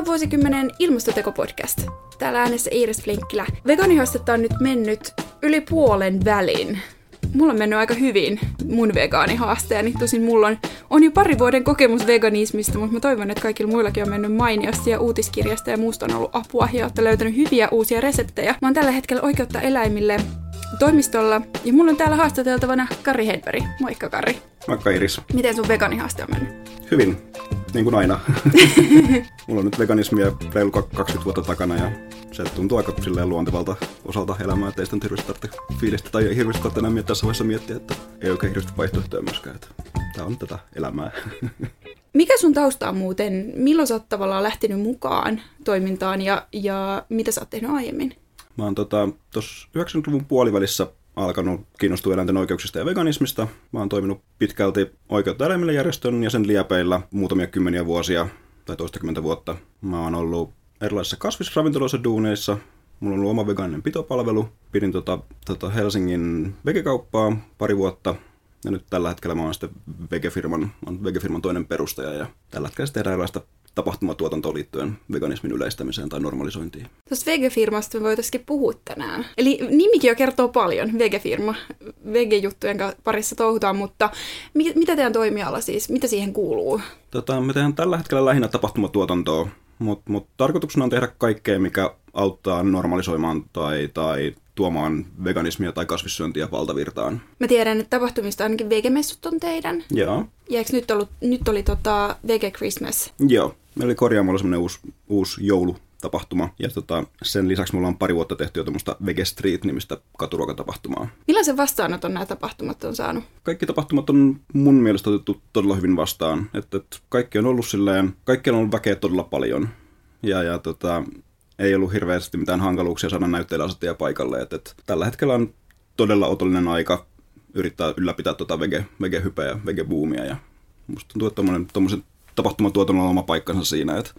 on vuosikymmenen ilmastotekopodcast. Täällä äänessä Iiris Flinkkilä. Vegaanihaastetta on nyt mennyt yli puolen välin. Mulla on mennyt aika hyvin mun vegaanihaasteeni. Tosin mulla on, on jo pari vuoden kokemus veganismista, mutta mä toivon, että kaikilla muillakin on mennyt mainiosti ja uutiskirjasta ja muusta on ollut apua ja olette löytänyt hyviä uusia reseptejä. Mä oon tällä hetkellä oikeutta eläimille toimistolla ja mulla on täällä haastateltavana Kari Hedberg. Moikka Kari. Moikka Iris. Miten sun vegaanihaaste on mennyt? Hyvin, niin kuin aina. Mulla on nyt veganismia reilu 20 vuotta takana ja se tuntuu aika silleen luontevalta osalta elämää, että ei sitä nyt hirveästi tarvitse fiilistä tai hirveästi tarvitse enää tässä vaiheessa miettiä, että ei oikein hirveästi vaihtoehtoja myöskään. Että tämä on tätä elämää. Mikä sun tausta on muuten? Milloin sä oot tavallaan lähtenyt mukaan toimintaan ja, ja mitä sä oot tehnyt aiemmin? Mä oon tuossa tota, 90-luvun puolivälissä alkanut kiinnostua eläinten oikeuksista ja veganismista. Mä oon toiminut pitkälti Oikeutta eläimille järjestön ja sen liepeillä muutamia kymmeniä vuosia tai toistakymmentä vuotta. Mä oon ollut erilaisissa kasvisravintoloissa duuneissa. Mulla on ollut oma vegaaninen pitopalvelu. Pidin tota, tota Helsingin vegekauppaa pari vuotta. Ja nyt tällä hetkellä mä oon sitten vegefirman, on vegefirman toinen perustaja ja tällä hetkellä tehdään erilaista tapahtumatuotantoon liittyen veganismin yleistämiseen tai normalisointiin. Tuosta vegefirmasta me voitaisiin puhua tänään. Eli nimikin jo kertoo paljon, vegefirma. Vegejuttujen parissa touhutaan, mutta mitä teidän toimiala siis, mitä siihen kuuluu? Tota, me tehdään tällä hetkellä lähinnä tapahtumatuotantoa, mutta mut tarkoituksena on tehdä kaikkea, mikä auttaa normalisoimaan tai, tai tuomaan veganismia tai kasvissyöntiä valtavirtaan. Mä tiedän, että tapahtumista ainakin vegemessut on teidän. Joo. Ja eikö nyt, ollut, nyt oli tota Vege Christmas? Joo. Meillä oli korjaamolla semmoinen uusi, uusi joulu tapahtuma. Ja tota, sen lisäksi mulla on pari vuotta tehty jo tämmöistä Vege Street-nimistä katuruokatapahtumaa. Millaisen vastaanoton nämä tapahtumat on saanut? Kaikki tapahtumat on mun mielestä otettu todella hyvin vastaan. Että, että kaikki on ollut silleen, kaikki on ollut väkeä todella paljon. Ja, ja tota, ei ollut hirveästi mitään hankaluuksia saada näytteillä asettajia paikalle. Et, et, tällä hetkellä on todella otollinen aika yrittää ylläpitää tuota vege, vegehypeä ja vegebuumia. Ja musta tuntuu, että tuommoisen tapahtumatuotannolla oma paikkansa siinä, että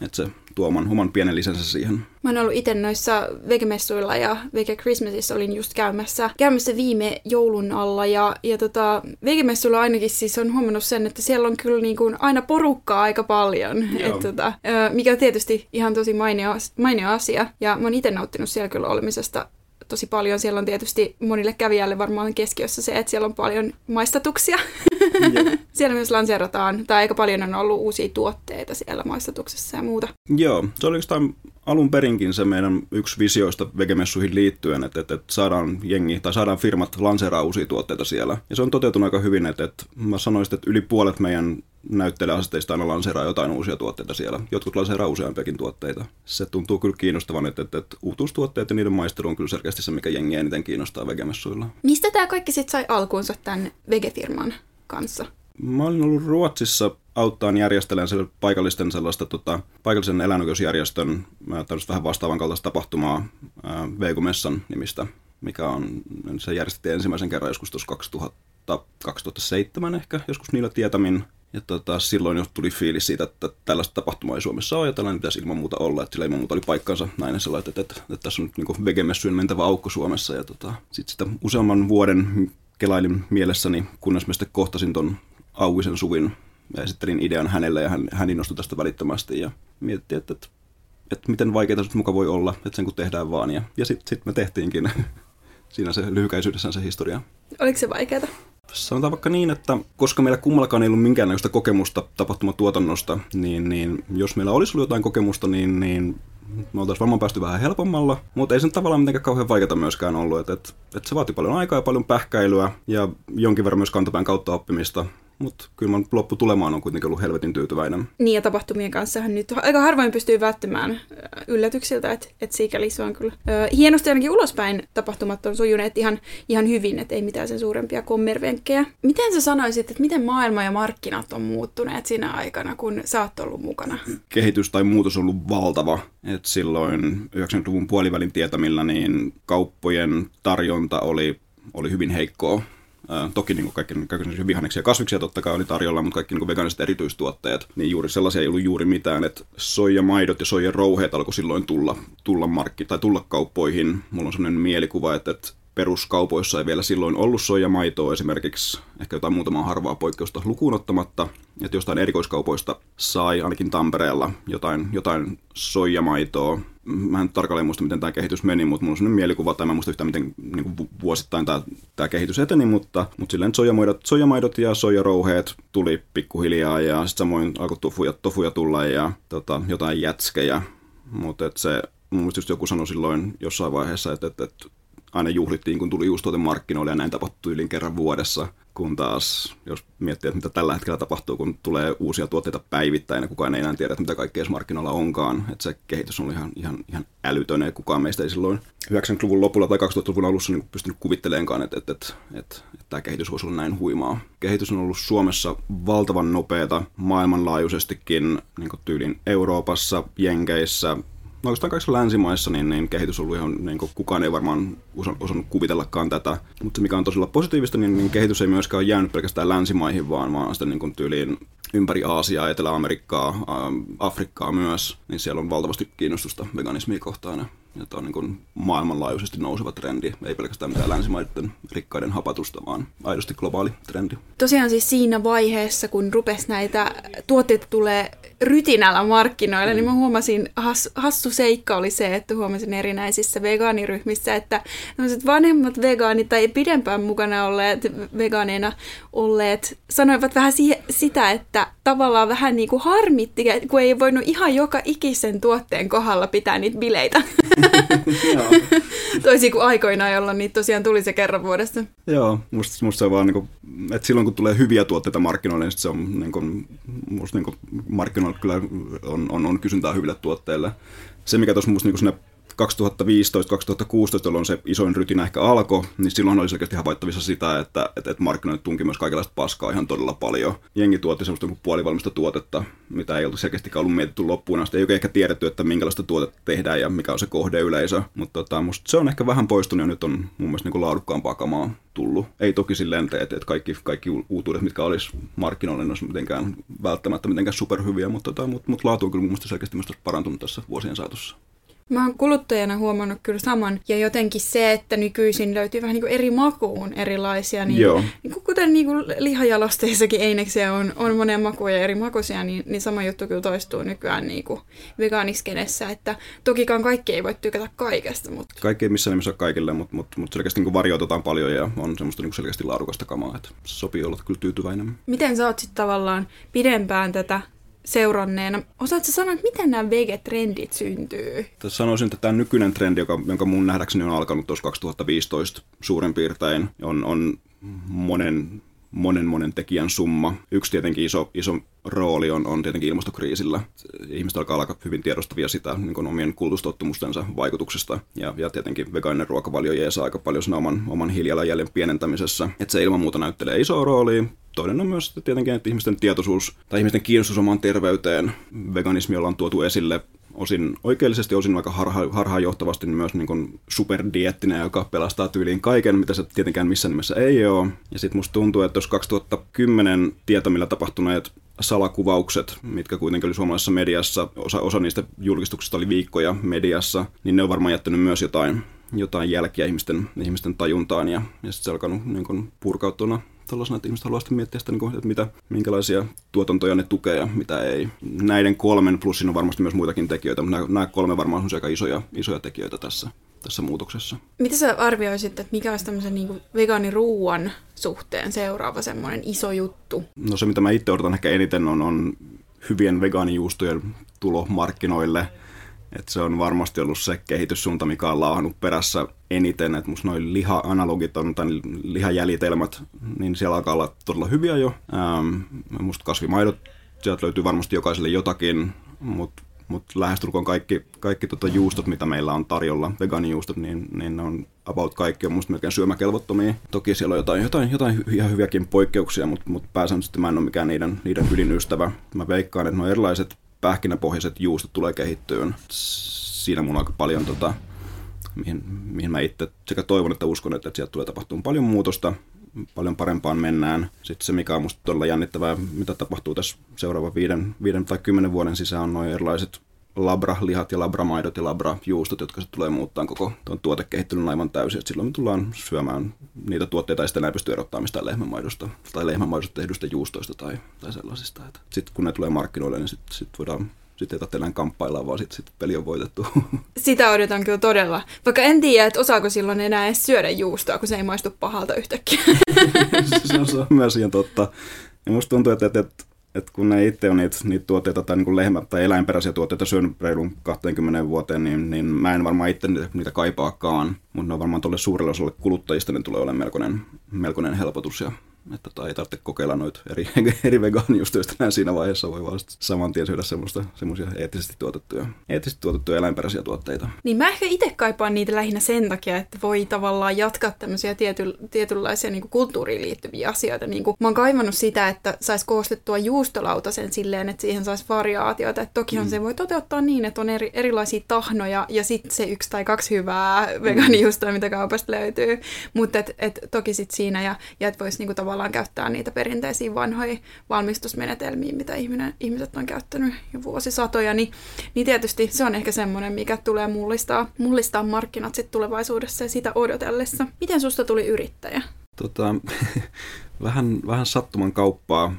että se tuo oman, oman pienen lisänsä siihen. Mä oon ollut itse noissa vegemessuilla ja Vege Christmasissa olin just käymässä, käymässä viime joulun alla ja, ja tota, vegemessuilla ainakin siis on huomannut sen, että siellä on kyllä niin kuin aina porukkaa aika paljon, et tota, mikä on tietysti ihan tosi mainio, mainio asia ja mä oon itse nauttinut siellä kyllä olemisesta tosi paljon. Siellä on tietysti monille kävijälle varmaan keskiössä se, että siellä on paljon maistatuksia. siellä myös lanseerataan, tai aika paljon on ollut uusia tuotteita siellä maistatuksessa ja muuta. Joo, se oli oikeastaan alun perinkin se meidän yksi visioista vegemessuihin liittyen, että, että, että saadaan jengi tai saadaan firmat lanseeraa uusia tuotteita siellä. Ja se on toteutunut aika hyvin, että, että mä sanoisin, että yli puolet meidän näyttelijäaseteista aina lanseeraa jotain uusia tuotteita siellä. Jotkut lanseeraa useampiakin tuotteita. Se tuntuu kyllä kiinnostavan, että, että, että uutuustuotteet ja niiden maistelu on kyllä selkeästi se, mikä jengi eniten kiinnostaa vegemessuilla. Mistä tämä kaikki sitten sai alkuunsa tämän vegefirman kanssa? Mä olin ollut Ruotsissa auttaan järjestelen paikallisten sellaista tota, paikallisen eläinoikeusjärjestön vähän vastaavan kaltaista tapahtumaa Veigomessan nimistä, mikä on, se järjestettiin ensimmäisen kerran joskus tuossa 2000, 2007 ehkä, joskus niillä tietämin. Ja tota, silloin jo tuli fiilis siitä, että tällaista tapahtumaa ei Suomessa ole ja tällainen pitäisi ilman muuta olla. Että sillä ilman muuta oli paikkansa näin sellainen, että, että, että, tässä on nyt niin mentävä aukko Suomessa. Ja tota, sitten sitä useamman vuoden kelailin mielessäni, kunnes mä sitten kohtasin ton Auisen Suvin ja esittelin idean hänelle ja hän, hän innostui tästä välittömästi ja mietti, että, että, että miten vaikeaa se muka voi olla, että sen kun tehdään vaan. Ja, ja sitten sit me tehtiinkin. Siinä se lyhykäisyydessään se historia. Oliko se vaikeaa? Sanotaan vaikka niin, että koska meillä kummallakaan ei ollut minkäännäköistä kokemusta tapahtumatuotannosta, niin, niin jos meillä olisi ollut jotain kokemusta, niin, niin me oltaisiin varmaan päästy vähän helpommalla, mutta ei sen tavallaan mitenkään kauhean vaikeaa myöskään ollut. Että et, et se vaati paljon aikaa ja paljon pähkäilyä ja jonkin verran myös kantapään kautta oppimista. Mutta kyllä lopputulemaan on kuitenkin ollut helvetin tyytyväinen. Niin ja tapahtumien kanssa nyt aika harvoin pystyy välttämään yllätyksiltä, että et sikäli se on kyllä ö, hienosti ainakin ulospäin tapahtumat on sujuneet ihan, ihan hyvin, että ei mitään sen suurempia kommervenkkejä. Miten sä sanoisit, että miten maailma ja markkinat on muuttuneet siinä aikana, kun sä oot ollut mukana? Kehitys tai muutos on ollut valtava. Et silloin 90-luvun puolivälin tietämillä niin kauppojen tarjonta oli, oli hyvin heikkoa toki niin kuin kaikki, kaikki vihanneksia ja kasviksia totta kai oli tarjolla, mutta kaikki niin kuin vegaaniset erityistuotteet, niin juuri sellaisia ei ollut juuri mitään, että soijamaidot ja soijan rouheet alkoi silloin tulla, tulla markki, tai tulla kauppoihin. Mulla on sellainen mielikuva, että, että peruskaupoissa ei vielä silloin ollut soijamaitoa esimerkiksi, ehkä jotain muutamaa harvaa poikkeusta lukuun ottamatta, että jostain erikoiskaupoista sai ainakin Tampereella jotain, jotain soijamaitoa. Mä en tarkalleen muista, miten tämä kehitys meni, mutta mulla on sellainen mielikuva, tai mä en muista yhtään, miten niin kuin vuosittain tämä, tämä kehitys eteni, mutta, mutta silleen soijamaidot, soijamaidot ja soijarouheet tuli pikkuhiljaa, ja sitten samoin alkoi tofuja, tofuja tulla ja tota, jotain jätskejä, mutta se mun mielestä just joku sanoi silloin jossain vaiheessa, että, että, että aina juhlittiin, kun tuli uusi markkinoille ja näin tapahtui yli kerran vuodessa, kun taas, jos miettii, että mitä tällä hetkellä tapahtuu, kun tulee uusia tuotteita päivittäin ja kukaan ei enää tiedä, että mitä kaikkea markkinoilla onkaan, että se kehitys on ihan, ihan, ihan älytön ja kukaan meistä ei silloin 90-luvun lopulla tai 2000-luvun alussa niin pystynyt kuvitteleenkaan, että, että, että, että, että tämä kehitys voisi olla näin huimaa. Kehitys on ollut Suomessa valtavan nopeata maailmanlaajuisestikin niin tyylin Euroopassa, Jenkeissä, oikeastaan kaikissa länsimaissa niin, niin kehitys on ollut ihan, niin kuin kukaan ei varmaan osannut kuvitellakaan tätä. Mutta se mikä on tosiaan positiivista, niin, niin kehitys ei myöskään ole jäänyt pelkästään länsimaihin, vaan, vaan sitten niin kuin tyyliin ympäri Aasiaa, Etelä-Amerikkaa, Afrikkaa myös, niin siellä on valtavasti kiinnostusta veganismia kohtaan. Ja tämä on niin kuin maailmanlaajuisesti nouseva trendi, ei pelkästään mitään länsimaiden rikkaiden hapatusta, vaan aidosti globaali trendi. Tosiaan siis siinä vaiheessa, kun rupes näitä tuotteita tulee rytinällä markkinoille, mm. niin mä huomasin, has, hassu seikka oli se, että huomasin erinäisissä vegaaniryhmissä, että vanhemmat vegaanit tai pidempään mukana olleet vegaaneina olleet sanoivat vähän si- sitä, että tavallaan vähän niin kuin harmitti, kun ei voinut ihan joka ikisen tuotteen kohdalla pitää niitä bileitä. Toisin kuin aikoinaan, jolloin niitä tosiaan tuli se kerran vuodessa. Joo, musta, musta se on vaan, niin kuin, että silloin kun tulee hyviä tuotteita markkinoille, niin se on niin kuin, musta niin kuin markkinoilla kyllä on, on, on kysyntää hyville tuotteille. Se, mikä tuossa musta niin 2015-2016, jolloin se isoin rytinä ehkä alkoi, niin silloin oli selkeästi havaittavissa sitä, että, että, että markkinoille tunki myös kaikenlaista paskaa ihan todella paljon. Jengi tuotti semmoista niin puolivalmista tuotetta, mitä ei ollut selkeästi ollut mietitty loppuun asti. Ei oikein ehkä tiedetty, että minkälaista tuotetta tehdään ja mikä on se kohdeyleisö. Mutta tota, musta se on ehkä vähän poistunut ja nyt on mun mielestä niin laadukkaampaa kamaa tullut. Ei toki silleen, että, että kaikki, kaikki uutuudet, mitkä olisi markkinoille, ne olisi mitenkään välttämättä mitenkään superhyviä, mutta, tota, mutta, mutta laatu on kyllä mun mielestä selkeästi parantunut tässä vuosien saatossa. Mä oon kuluttajana huomannut kyllä saman. Ja jotenkin se, että nykyisin löytyy vähän niin kuin eri makuun erilaisia. Niin, Joo. Niin kuin kuten niin kuin lihajalosteissakin eineksiä on, on monen makuja eri makuisia, niin, niin sama juttu kyllä toistuu nykyään niin kuin vegaaniskenessä. Että tokikaan kaikki ei voi tykätä kaikesta. Mutta... Kaikki ei missään nimessä kaikille, mutta, mutta, mutta selkeästi niin varjoitetaan paljon ja on semmoista niin selkeästi laadukasta kamaa. Että sopii olla kyllä tyytyväinen. Miten sä oot sitten tavallaan pidempään tätä seuranneena. Osaatko sanoa, että miten nämä vegetrendit syntyy? Sanoisin, että tämä nykyinen trendi, joka, jonka mun nähdäkseni on alkanut tuossa 2015 suurin piirtein, on, on monen monen monen tekijän summa. Yksi tietenkin iso, iso rooli on, on tietenkin ilmastokriisillä. Ihmiset alkaa olla hyvin tiedostavia sitä niin kuin omien kulutustottumustensa vaikutuksesta. Ja, ja tietenkin vegaaninen ruokavalio jeesaa aika paljon sen oman, oman hiilijalanjäljen pienentämisessä. Että se ilman muuta näyttelee isoa roolia. Toinen on myös tietenkin, että ihmisten tietoisuus tai ihmisten kiinnostus omaan terveyteen. Veganismi ollaan tuotu esille osin oikeellisesti, osin aika harha, harhaanjohtavasti niin myös niin kuin superdiettinen, joka pelastaa tyyliin kaiken, mitä se tietenkään missään nimessä ei ole. Ja sitten musta tuntuu, että jos 2010 tietämillä tapahtuneet salakuvaukset, mitkä kuitenkin oli suomalaisessa mediassa, osa, osa niistä julkistuksista oli viikkoja mediassa, niin ne on varmaan jättänyt myös jotain, jotain jälkiä ihmisten, ihmisten tajuntaan ja, ja sitten se alkanut niin kuin purkautua tällaisena, että ihmiset haluaa sitten miettiä sitä, niin että mitä, minkälaisia tuotantoja ne tukee ja mitä ei. Näiden kolmen plussin on varmasti myös muitakin tekijöitä, mutta nämä, nämä kolme varmaan on aika isoja, isoja tekijöitä tässä, tässä muutoksessa. Mitä sä arvioisit, että mikä olisi tämmöisen niin vegaaniruuan suhteen seuraava semmoinen iso juttu? No se, mitä mä itse odotan ehkä eniten, on, on hyvien vegaanijuustojen tulo markkinoille – et se on varmasti ollut se kehityssuunta, mikä on laahannut perässä eniten. Että musta noin liha-analogit on, tai lihajäljitelmät, niin siellä alkaa olla todella hyviä jo. Ähm, musta kasvimaidot, sieltä löytyy varmasti jokaiselle jotakin, mutta mut lähestulkoon kaikki, kaikki tota juustot, mitä meillä on tarjolla, vegaanijuustot, niin, niin ne on about kaikki on musta melkein syömäkelvottomia. Toki siellä on jotain, jotain, jotain ihan hyviäkin poikkeuksia, mutta mut pääsääntöisesti mä en ole mikään niiden, niiden ydin ystävä. Mä veikkaan, että nuo erilaiset pähkinäpohjaiset juustot tulee kehittyyn. Siinä mulla on aika paljon, tota, mihin, mihin mä itse sekä toivon että uskon, että sieltä tulee tapahtumaan paljon muutosta, paljon parempaan mennään. Sitten se, mikä on musta todella jännittävää, mitä tapahtuu tässä seuraavan viiden, viiden tai kymmenen vuoden sisään, on noin erilaiset labra-lihat ja labramaidot ja labra-juustot, jotka sitten tulee muuttaa koko tuon tuotekehittelyn aivan täysin. Et silloin me tullaan syömään niitä tuotteita, ei sitten enää pysty erottamaan mistään lehmänmaidosta tai lehmänmaidosta tehdystä juustoista tai, tai sellaisista. Sitten kun ne tulee markkinoille, niin sitten sit voidaan sitten ei tarvitse enää kamppailla, vaan sitten sit peli on voitettu. Sitä odotan kyllä todella. Vaikka en tiedä, että osaako silloin enää edes syödä juustoa, kun se ei maistu pahalta yhtäkkiä. se, on, se on myös ihan totta. Ja musta tuntuu, että, että, että, että kun ne itse on niitä, niitä tuotteita tai niin lehmä- tai eläinperäisiä tuotteita syönyt reilun 20 vuoteen, niin, niin mä en varmaan itse niitä, kaipaakaan. Mutta ne on varmaan tuolle suurelle osalle kuluttajista, niin tulee olemaan melkoinen, melkoinen helpotus ja että tota, ei tarvitse kokeilla noita eri, eri vegaanijuustoista enää siinä vaiheessa, voi vaan saman tien syödä semmoista, semmoisia eettisesti tuotettuja, eettisesti tuotettuja eläinperäisiä tuotteita. Niin mä ehkä itse kaipaan niitä lähinnä sen takia, että voi tavallaan jatkaa tämmöisiä tiety, tietynlaisia niin kulttuuriin liittyviä asioita. Niin kuin, mä oon kaivannut sitä, että saisi koostettua juustolautasen silleen, että siihen saisi variaatioita. Että tokihan mm. se voi toteuttaa niin, että on eri, erilaisia tahnoja ja sitten se yksi tai kaksi hyvää vegaanijuustoa, mitä kaupasta löytyy. Mutta et, et, toki sitten siinä ja, ja että voisi niin tavallaan tavallaan käyttää niitä perinteisiä vanhoja valmistusmenetelmiä, mitä ihminen, ihmiset on käyttänyt jo vuosisatoja, niin, niin tietysti se on ehkä semmoinen, mikä tulee mullistaa, mullistaa markkinat sit tulevaisuudessa ja sitä odotellessa. Miten susta tuli yrittäjä? Tota, vähän, vähän sattuman kauppaa.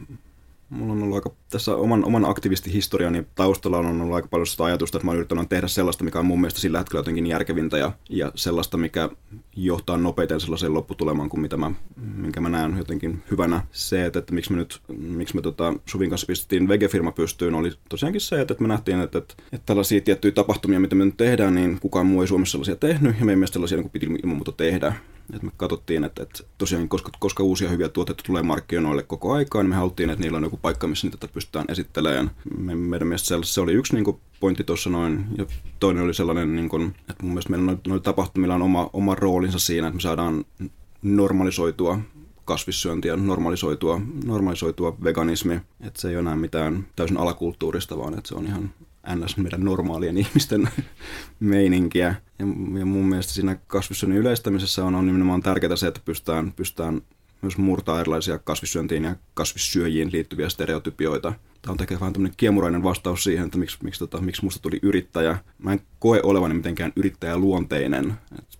Mulla on ollut aika, tässä oman, oman aktivistihistoriani taustalla on ollut aika paljon sitä ajatusta, että mä oon yrittänyt tehdä sellaista, mikä on mun mielestä sillä hetkellä jotenkin järkevintä ja, ja sellaista, mikä johtaa nopeiten sellaiseen lopputulemaan kuin mitä mä, minkä mä näen jotenkin hyvänä. Se, että, että miksi me nyt, miksi me tota, Suvin kanssa pistettiin Vegefirma pystyyn, oli tosiaankin se, että, että me nähtiin, että, että, että tällaisia tiettyjä tapahtumia, mitä me nyt tehdään, niin kukaan muu ei Suomessa sellaisia tehnyt ja me ei mielestä sellaisia niin piti ilman muuta tehdä. Et me katsottiin, että, että tosiaan koska, koska uusia hyviä tuotteita tulee markkinoille koko aikaa, niin me haluttiin, että niillä on joku paikka, missä niitä pystytään esittelemään. Me, meidän mielestä se, oli yksi niin kuin, pointti tuossa noin, ja toinen oli sellainen, niin kuin, että mun mielestä meillä noilla tapahtumilla on oma, oma roolinsa siinä, että me saadaan normalisoitua kasvissyöntiä, normalisoitua, normalisoitua veganismi. Että se ei ole enää mitään täysin alakulttuurista, vaan että se on ihan ns. meidän normaalien ihmisten meininkiä. Ja, ja mun mielestä siinä kasvissyönnin yleistämisessä on, on nimenomaan tärkeää se, että pystytään, pystytään myös murtaa erilaisia kasvissyöntiin ja kasvissyöjiin liittyviä stereotypioita. Tämä on ehkä vähän tämmöinen kiemurainen vastaus siihen, että miksi, miksi, tota, miksi musta tuli yrittäjä. Mä en koe olevani mitenkään yrittäjäluonteinen.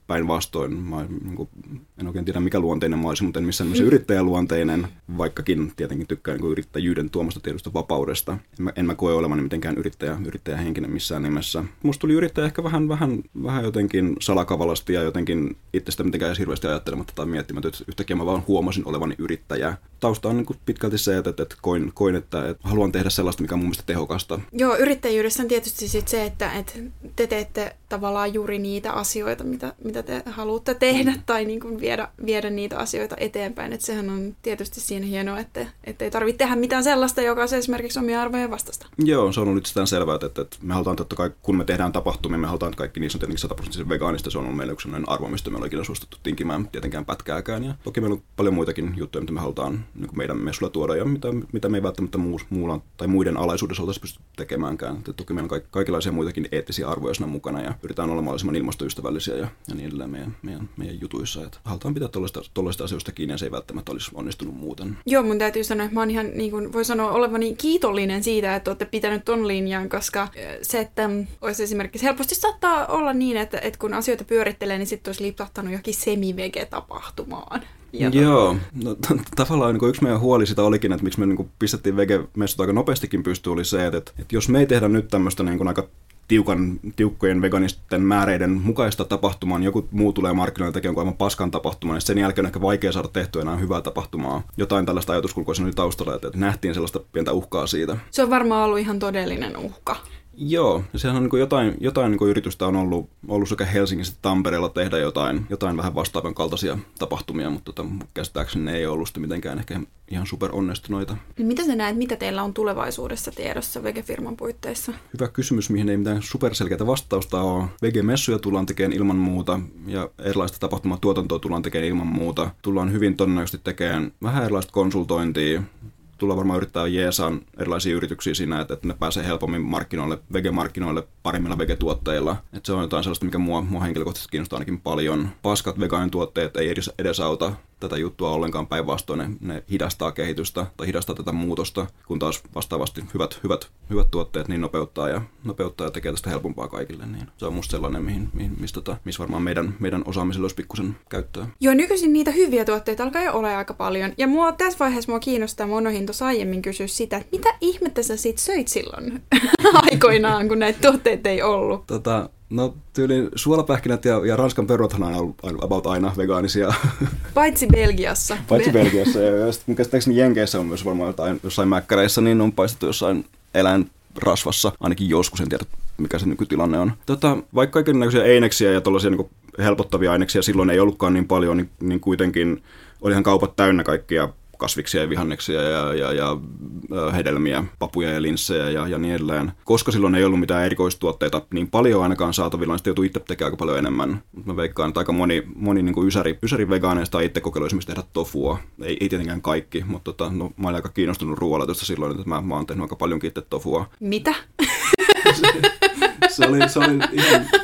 Päinvastoin, mä niin kuin, en oikein tiedä mikä luonteinen mä olisin, mutta en missään nimessä yrittäjäluonteinen, vaikkakin tietenkin tykkään niin yrittäjyyden tuomasta tietystä vapaudesta. En mä, en mä koe olevani mitenkään yrittäjä, yrittäjähenkinen missään nimessä. Musta tuli yrittäjä ehkä vähän, vähän, vähän jotenkin salakavalasti ja jotenkin itsestä mitenkään hirveästi ajattelematta tai miettimättä, että yhtäkkiä mä vaan huomasin olevani yrittäjä. Tausta on niin kuin pitkälti se, että, että, koin, koin että, että haluan tehdä sellaista, mikä on mun mielestä tehokasta. Joo, yrittäjyydessä on tietysti sit se, että, että te teette tavallaan juuri niitä asioita, mitä, mitä te haluatte tehdä mm. tai niin kuin viedä, viedä niitä asioita eteenpäin. Että sehän on tietysti siinä hienoa, että, että ei tarvitse tehdä mitään sellaista, joka on esimerkiksi omia arvoja vastasta. Joo, se on ollut itsestään selvää, että, että me halutaan totta kai, kun me tehdään tapahtumia, me halutaan, kaikki niissä on tietenkin 100 prosenttisen vegaanista. Se on ollut meille yksi arvo, mistä me ollaan ikinä suostuttu tinkimään tietenkään pätkääkään. Ja toki meillä on paljon muitakin juttuja, mitä me halutaan niin meidän messulla tuoda ja mitä, mitä me ei välttämättä muu, muulla tai muiden alaisuudessa oltaisiin pysty tekemäänkään. Että toki meillä on kaik, kaikenlaisia muitakin eettisiä arvoja siinä mukana ja pyritään olemaan mahdollisimman ilmastoystävällisiä ja, ja niin edelleen meidän, meidän, meidän jutuissa. Että halutaan pitää tuollaista asioista kiinni ja se ei välttämättä olisi onnistunut muuten. Joo, mun täytyy sanoa, että mä oon ihan, niin kuin, voi sanoa, olevani kiitollinen siitä, että olette pitänyt ton linjan, koska se, että olisi esimerkiksi helposti saattaa olla niin, että, että kun asioita pyörittelee, niin sitten olisi lipsahtanut jokin semivege-tapahtumaan. Ja Joo, no, t- tavallaan niin yksi meidän huoli sitä olikin, että miksi me niin pistettiin vege-messut aika nopeastikin pystyyn, oli se, että, että jos me ei tehdä nyt tämmöistä niin aika tiukan, tiukkojen veganisten määreiden mukaista tapahtumaa, niin joku muu tulee markkinoille tekemään aivan paskan tapahtumaa, niin sen jälkeen on ehkä vaikea saada tehtyä enää hyvää tapahtumaa. Jotain tällaista ajatuskulkua siinä oli taustalla, että nähtiin sellaista pientä uhkaa siitä. Se on varmaan ollut ihan todellinen uhka. Joo, sehän on niin jotain, jotain niin yritystä on ollut, ollut sekä Helsingissä että Tampereella tehdä jotain, jotain vähän vastaavan kaltaisia tapahtumia, mutta tota, käsittääkseni ne ei ollut sitten mitenkään ehkä ihan super onnistuneita. Niin mitä sä näet, mitä teillä on tulevaisuudessa tiedossa Vege-firman puitteissa? Hyvä kysymys, mihin ei mitään superselkeää vastausta ole. Vege-messuja tullaan tekemään ilman muuta ja erilaista tapahtumatuotantoa tullaan tekemään ilman muuta. Tullaan hyvin todennäköisesti tekemään vähän erilaista konsultointia, tullaan varmaan yrittää jeesaan erilaisia yrityksiä siinä, että, että ne pääsee helpommin markkinoille, vegemarkkinoille paremmilla vegetuotteilla. Että se on jotain sellaista, mikä mua, mua henkilökohtaisesti kiinnostaa ainakin paljon. Paskat vegaanituotteet ei edes edesauta tätä juttua ollenkaan päinvastoin. Ne, ne hidastaa kehitystä tai hidastaa tätä muutosta, kun taas vastaavasti hyvät, hyvät, hyvät tuotteet niin nopeuttaa ja, nopeuttaa ja tekee tästä helpompaa kaikille. Niin se on musta sellainen, mihin, mihin, missä, tota, missä varmaan meidän, meidän osaamisella olisi pikkusen käyttöä. Joo, nykyisin niitä hyviä tuotteita alkaa jo olla aika paljon. Ja mua tässä vaiheessa mua kiinnostaa, Monohin tuossa aiemmin kysyä sitä, että mitä ihmettä sä sit söit silloin aikoinaan, kun näitä tuotteita ei ollut? Tota, No tyyliin suolapähkinät ja, ja Ranskan peruthan on ollut about aina vegaanisia. Paitsi Belgiassa. Paitsi Belgiassa. Ja, ja sitten käsittääkseni Jenkeissä on myös varmaan jotain, jossain mäkkäreissä, niin on paistettu jossain eläinrasvassa, ainakin joskus, en tiedä mikä se nykytilanne on. Tota, vaikka kaikenlaisia eineksiä ja tällaisia niin helpottavia aineksia silloin ei ollutkaan niin paljon, niin, niin kuitenkin olihan kaupat täynnä kaikkia kasviksia ja vihanneksia ja, ja, ja hedelmiä, papuja ja linssejä ja, ja niin edelleen. Koska silloin ei ollut mitään erikoistuotteita niin paljon ainakaan saatavilla, niin sitten joutui itse tekemään aika paljon enemmän. Mä veikkaan, että aika moni, moni niin kuin ysäri, ysäri vegaaneista on itse kokeillut esimerkiksi tehdä tofua. Ei, ei tietenkään kaikki, mutta tota, no, mä olin aika kiinnostunut ruoanlaitosta silloin, että mä, mä oon tehnyt aika paljonkin itse tofua. Mitä? se, se, oli, se oli ihan...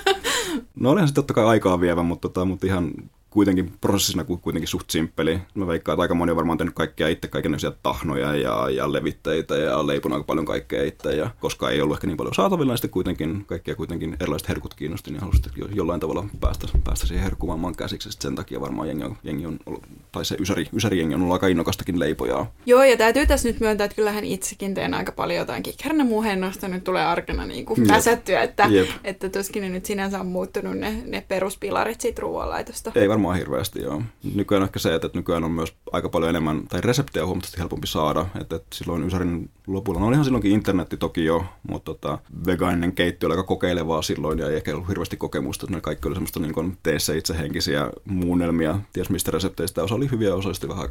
No olihan se totta kai aikaa vievä, mutta, tota, mutta ihan kuitenkin prosessina kuitenkin suht simppeli. Mä veikkaan, että aika moni on varmaan tehnyt kaikkea itse, kaikenlaisia tahnoja ja, ja levitteitä ja leiponut aika paljon kaikkea itse. Ja koska ei ollut ehkä niin paljon saatavilla, niin sitten kuitenkin kaikkia kuitenkin erilaiset herkut kiinnosti, niin halusin jo, jollain tavalla päästä, päästä siihen herkkuvaamaan käsiksi. Sitten sen takia varmaan jengi on, jengi on ollut, tai se ysäri, ysäri jengi on ollut aika innokastakin leipojaa. Joo, ja täytyy tässä nyt myöntää, että kyllähän itsekin teen aika paljon jotain kikhernemuhennosta. Nyt tulee arkena niin kuin väsättyä, että, että tuskin ne nyt sinänsä on muuttunut ne, ne peruspilarit siitä ruoanlaitosta. Ei varmaan varmaan hirveästi, joo. Nykyään ehkä se, että nykyään on myös aika paljon enemmän, tai reseptejä on huomattavasti helpompi saada. Että, että silloin Ysärin lopulla, no olihan silloinkin internetti toki jo, mutta tota, vegaaninen keittiö oli aika kokeilevaa silloin ja ei ehkä ollut hirveästi kokemusta. Ne kaikki oli semmoista niin tee se itsehenkisiä muunnelmia, ties mistä resepteistä. Osa oli hyviä, osa oli vähän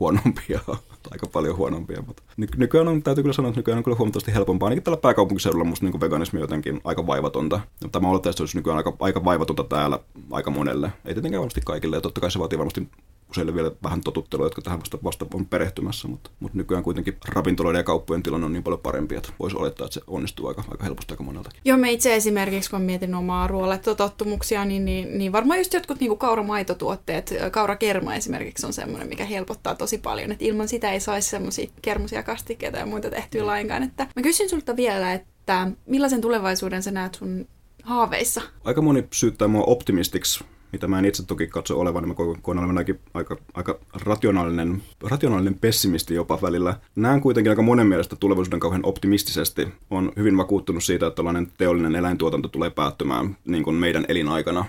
huonompia, aika paljon huonompia. Mutta nykyään on, täytyy kyllä sanoa, että nykyään on kyllä huomattavasti helpompaa. Ainakin tällä pääkaupunkiseudulla musta niin veganismi jotenkin aika vaivatonta. Tämä olettaisiin, että se olisi nykyään aika, aika vaivatonta täällä aika monelle. Ei tietenkään varmasti kaikille, ja totta kai se vaatii varmasti useille vielä vähän totuttelua, jotka tähän vasta, vasta on perehtymässä, mutta, mutta nykyään kuitenkin ravintoloiden ja kauppojen tilanne on niin paljon parempi, että voisi olettaa, että se onnistuu aika, aika helposti aika moneltakin. Joo, me itse esimerkiksi, kun mietin omaa ruoallattotottumuksia, niin, niin, niin varmaan just jotkut niin kauramaitotuotteet, kaurakerma esimerkiksi on semmoinen, mikä helpottaa tosi paljon, että ilman sitä ei saisi semmoisia kermusia kastikkeita ja muita tehtyä mm. lainkaan. Että mä kysyn sulta vielä, että millaisen tulevaisuuden sä näet sun haaveissa? Aika moni syyttää mua optimistiksi mitä mä en itse toki katso olevan, niin mä koen olevan aika, aika rationaalinen, rationaalinen pessimisti jopa välillä. Näen kuitenkin aika monen mielestä tulevaisuuden kauhean optimistisesti. On hyvin vakuuttunut siitä, että tällainen teollinen eläintuotanto tulee päättymään niin kuin meidän elinaikana.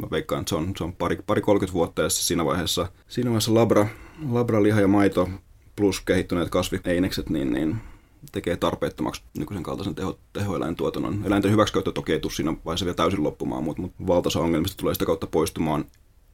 Mä veikkaan, että se on, se on pari, pari 30 vuotta ja siinä vaiheessa, siinä vaiheessa labra, labra, liha ja maito plus kehittyneet kasvieinekset, niin, niin tekee tarpeettomaksi nykyisen kaltaisen teho, tehoeläintuotannon. Eläinten hyväksikäyttö toki ei tule siinä vaiheessa vielä täysin loppumaan, mutta, mutta valtaosa ongelmista tulee sitä kautta poistumaan,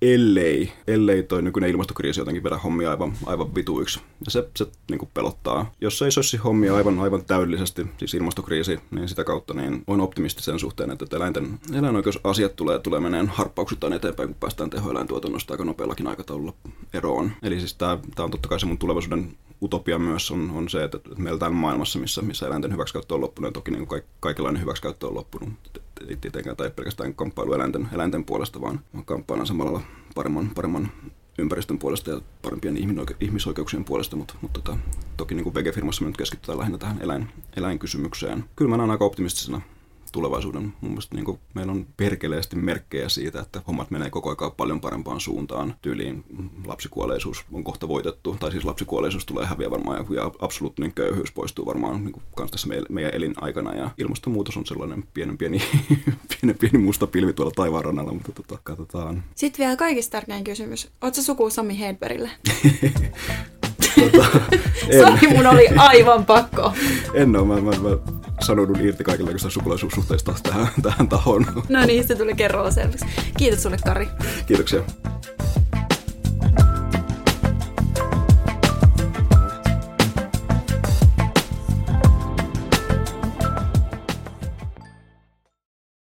ellei, ellei toi nykyinen ilmastokriisi jotenkin vedä hommia aivan, aivan vituiksi. Ja se, se niin kuin pelottaa. Jos ei sössi hommia aivan, aivan täydellisesti, siis ilmastokriisi, niin sitä kautta niin on optimisti sen suhteen, että eläinten eläinoikeusasiat tulee, tulee meneen harppauksittain eteenpäin, kun päästään tehoeläintuotannosta aika nopeallakin aikataululla eroon. Eli siis tämä on totta kai se mun tulevaisuuden utopia myös on, on se, että meillä täällä maailmassa, missä, missä eläinten hyväksikäyttö on loppunut, ja toki niin kuin kaikenlainen hyväksikäyttö on loppunut. Ei tietenkään tai pelkästään kamppailu eläinten, eläinten puolesta, vaan kamppaillaan samalla paremman, paremman ympäristön puolesta ja parempien ihmisoikeuksien puolesta, mutta, mutta tota, toki niin kuin vegefirmassa me nyt keskitytään lähinnä tähän eläin, eläinkysymykseen. Kyllä mä näen aika optimistisena tulevaisuuden. Mun mielestä niin kuin meillä on perkeleesti merkkejä siitä, että hommat menee koko ajan paljon parempaan suuntaan. Tyyliin lapsikuolleisuus on kohta voitettu, tai siis lapsikuolleisuus tulee häviä varmaan, ja absoluuttinen köyhyys poistuu varmaan niin kuin kans tässä meidän, elinaikana, ja ilmastonmuutos on sellainen pienen pieni, pieni, pieni musta pilvi tuolla taivaan rannalla, mutta tota, katsotaan. Sitten vielä kaikista tärkein kysymys. Oletko suku Sami Hedberille? tota, Sori, mun oli aivan pakko. En ole, mä, mä, mä sanoudun irti kaikenlaisista sukulaisuussuhteista tähän, tähän tahoon. No niin, se tuli kerralla selväksi. Kiitos sulle, Kari. Kiitoksia.